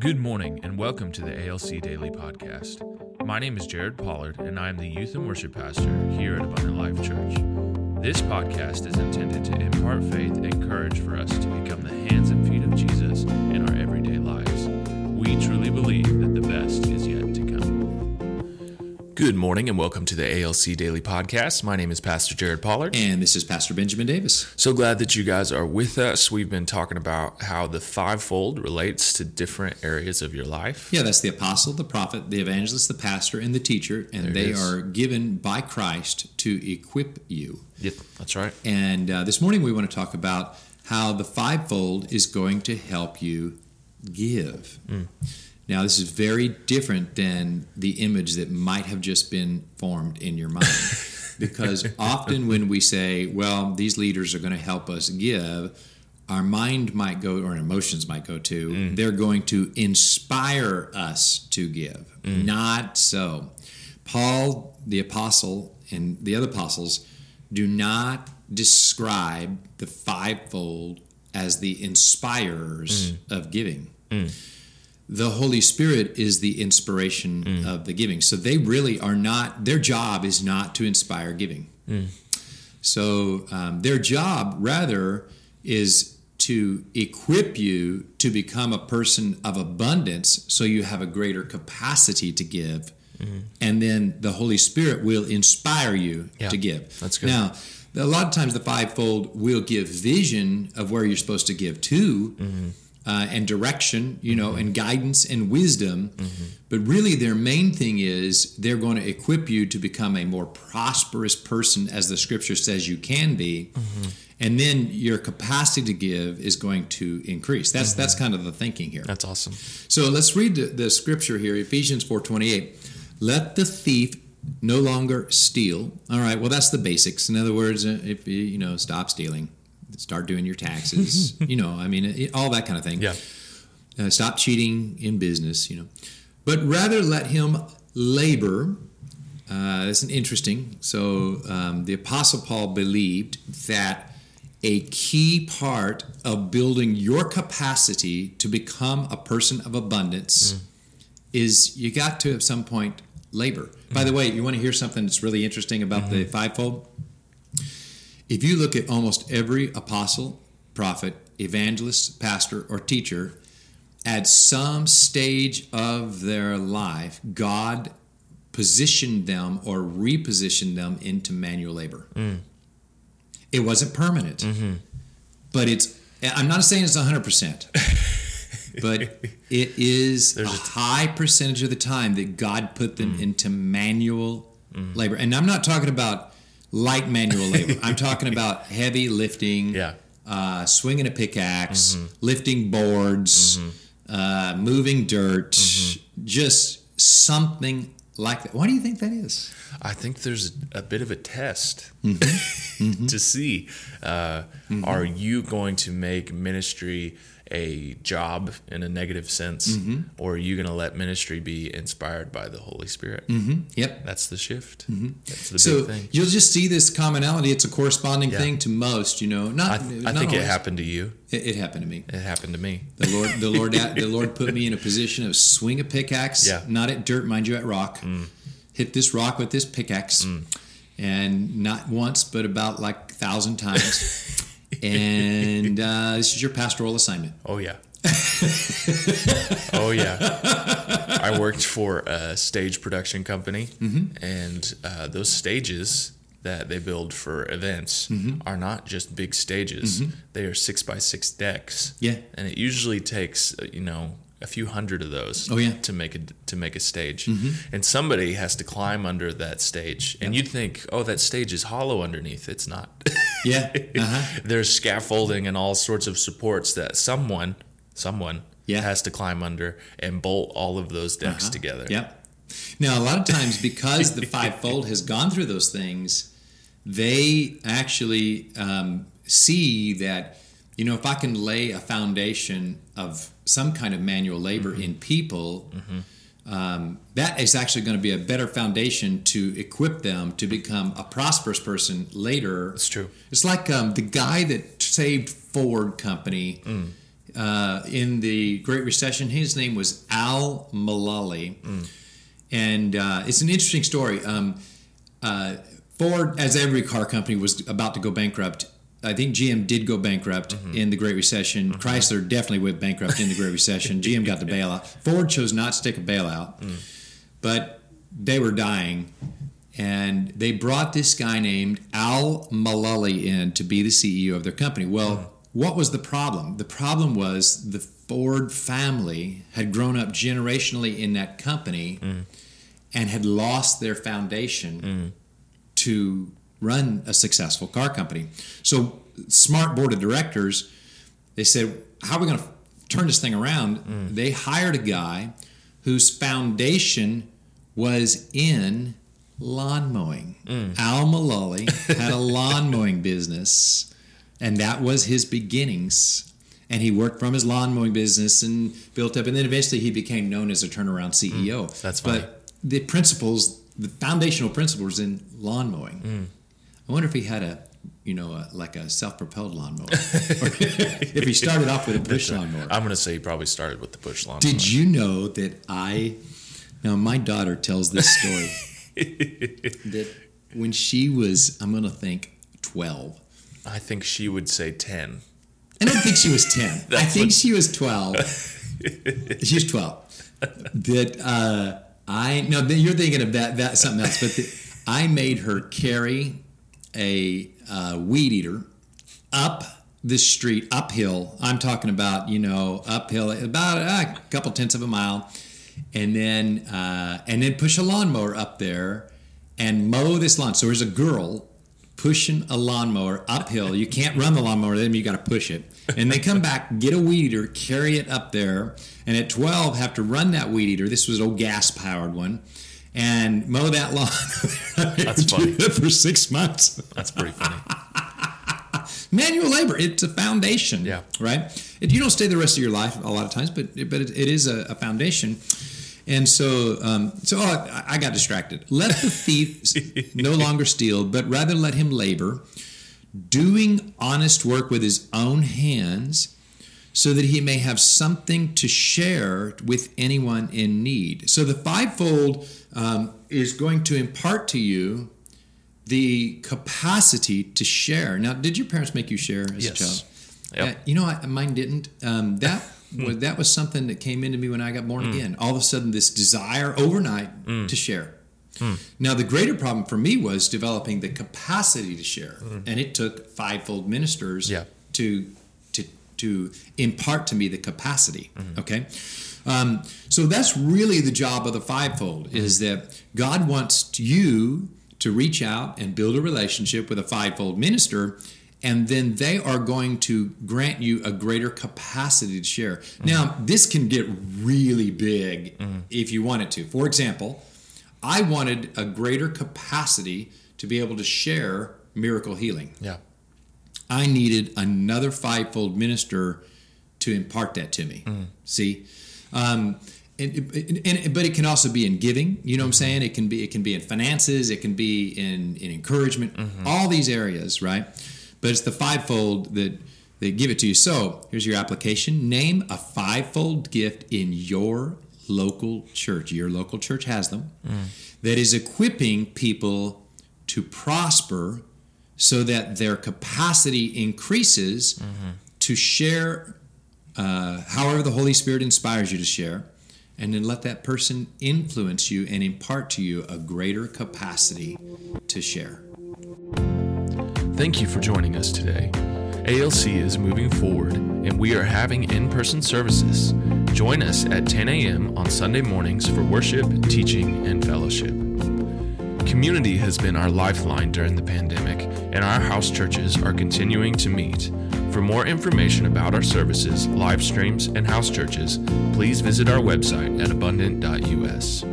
Good morning and welcome to the ALC Daily Podcast. My name is Jared Pollard and I am the Youth and Worship Pastor here at Abundant Life Church. This podcast is intended to impart faith and courage for us to become the hands and feet of Jesus in our everyday lives. We truly believe that the best is yet. Good morning and welcome to the ALC Daily Podcast. My name is Pastor Jared Pollard. And this is Pastor Benjamin Davis. So glad that you guys are with us. We've been talking about how the fivefold relates to different areas of your life. Yeah, that's the apostle, the prophet, the evangelist, the pastor, and the teacher, and There they are given by Christ to equip you. Yep, that's right. And uh, this morning we want to talk about how the fivefold is going to help you give. Mm. Now, this is very different than the image that might have just been formed in your mind. because often when we say, well, these leaders are going to help us give, our mind might go, or emotions might go to, mm-hmm. they're going to inspire us to give. Mm-hmm. Not so. Paul, the apostle, and the other apostles do not describe the fivefold as the inspirers mm. of giving. Mm. The Holy Spirit is the inspiration mm. of the giving. So they really are not, their job is not to inspire giving. Mm. So um, their job, rather, is to equip you to become a person of abundance so you have a greater capacity to give. Mm-hmm. And then the Holy Spirit will inspire you Yeah, to give. that's good. Now, a lot of times the fivefold will give vision of where you're supposed to give to. Mm-hmm. Uh, and direction, you know, and guidance and wisdom. But really, their main thing is they're going to equip you to become a more prosperous person, as the scripture says you can be. And then your capacity to give is going to increase. That's that's kind of the thinking here. That's awesome. So let's read the, the scripture here, Ephesians 4:28. Let the thief no longer steal. All right, well that's the basics. In other words, uh, if you know stop stealing, start doing your taxes. you know, I mean, it, all that kind of thing. Yeah. Uh, stop cheating in business. You know, but rather let him labor. Uh, that's an interesting. So um, the Apostle Paul believed that a key part of building your capacity to become a person of abundance is you got to at some point labor. By the way, you want to hear something that's really interesting about the fivefold? If you look at almost every apostle, prophet, evangelist, pastor, or teacher, at some stage of their life, God positioned them or repositioned them into manual labor. Mm. It wasn't permanent, mm-hmm. but it's, I'm not saying it's 100%, but it is There's a high percentage of the time that God put them mm. into manual mm. labor. And I'm not talking about light manual labor, I'm talking about heavy lifting Yeah. uh, swinging a pickaxe, lifting boards, uh, moving dirt, just something like that. Why do you think that is? I think there's a bit of a test Mm-hmm. to see uh, are you going to make ministry a job in a negative sense, Mm-hmm. or are you going to let ministry be inspired by the Holy Spirit? Yep. That's the shift. That's the Mm-hmm. So big thing. you'll just see this commonality. It's a corresponding Yeah. thing to most, you know. Not, I, I not think it happened to you. It, it happened to me. It happened to me. The Lord, the Lord, the Lord put me in a position of swing a pickaxe, Yeah. not at dirt, mind you, at rock. Hit this rock with this pickaxe, and not once, but about like a thousand times. and uh, this is your pastoral assignment. Oh yeah. oh yeah. I worked for a stage production company, Mm-hmm. and uh, those stages that they build for events Mm-hmm. are not just big stages; they are six by six decks. Yeah. and it usually takes uh, you know a few hundred of those. Oh, yeah. Mm-hmm. to make a to make a stage, and somebody has to climb under that stage, and you'd think, oh, that stage is hollow underneath. It's not. Yeah. Uh-huh. there's scaffolding and all sorts of supports that someone someone Yeah. has to climb under and bolt all of those decks together Yep. Now, a lot of times, because the fivefold has gone through those things, they actually um, see that, you know, if I can lay a foundation of some kind of manual labor in people, um, that is actually going to be a better foundation to equip them to become a prosperous person later. It's true. It's like um, the guy that saved Ford Company. uh, in the Great Recession. His name was Al Mulally, and uh, it's an interesting story. Um, uh, Ford, as every car company, was about to go bankrupt. I think GM did go bankrupt mm-hmm. in the Great Recession. Mm-hmm. Chrysler definitely went bankrupt in the Great Recession. GM got the bailout. Ford chose not to take a bailout, mm. but they were dying. And they brought this guy named Al Mulally in to be the CEO of their company. Well, mm. what was the problem? The problem was the Ford family had grown up generationally in that company mm. and had lost their foundation to run a successful car company. So, smart board of directors, they said, "How are we going to turn this thing around?" Mm. They hired a guy whose foundation was in lawn mowing. Mm. Al Mulally had a lawn mowing business, and that was his beginnings. And he worked from his lawn mowing business and built up, and then eventually he became known as a turnaround CEO. Mm, that's funny. But the principles, the foundational principles in lawn mowing. I wonder if he had a, you know, like a self-propelled lawnmower, if he started off with a push lawnmower. I'm going to say he probably started with the push lawn. Did you know that I? Now my daughter tells this story that when she was, I'm going to think, 12. I think she would say 10. I don't think she was 10. I think what- she was 12. she was 12. That uh, I no, you're thinking of that that something else. But the, I made her carry a uh, weed eater up the street uphill. I'm talking about you know uphill about uh, a couple tenths of a mile, and then uh, and then push a lawnmower up there and mow this lawn. So there's a girl pushing a lawnmower uphill. You can't run the lawnmower, then you got to push it. And they come back, get a weed eater, carry it up there, and at 12 have to run that weed eater. This was an old gas powered one. And mow that lawn That's funny. for six months. That's pretty funny. Manual labor, it's a foundation. Yeah. Right? It, you don't stay the rest of your life a lot of times, but but it, it is a, a foundation. And so, um, so oh, I, I got distracted. Let the thief no longer steal, but rather let him labor, doing honest work with his own hands, so that he may have something to share with anyone in need. So the fivefold um, is going to impart to you the capacity to share. Now, did your parents make you share as Yes. a child? Yep. Uh, you know, I, mine didn't. Um, that was that was something that came into me when I got born again. All of a sudden, this desire overnight to share. Now, the greater problem for me was developing the capacity to share, and it took fivefold ministers Yeah. to to impart to me the capacity. Mm-hmm. Okay, um, so that's really the job of the fivefold is mm-hmm. that God wants you to reach out and build a relationship with a fivefold minister. And then they are going to grant you a greater capacity to share. Mm-hmm. Now, this can get really big if you want it to. For example, I wanted a greater capacity to be able to share miracle healing. Yeah. I needed another fivefold minister to impart that to me. Mm. See, um, and, and, and- but it can also be in giving. You know what I'm mm-hmm. saying? It can be it can be in finances. It can be in in encouragement. Mm-hmm. All these areas, right? But it's the fivefold that they give it to you. So here's your application. Name a fivefold gift in your local church. Your local church has them. Mm. That is equipping people to prosper so that their capacity increases to share uh, however the Holy Spirit inspires you to share, and then let that person influence you and impart to you a greater capacity to share. Thank you for joining us today. ALC is moving forward and we are having in person services. Join us at 10 a.m. on Sunday mornings for worship, teaching, and fellowship. Community has been our lifeline during the pandemic, and our house churches are continuing to meet. For more information about our services, live streams, and house churches, please visit our website at abundant.us.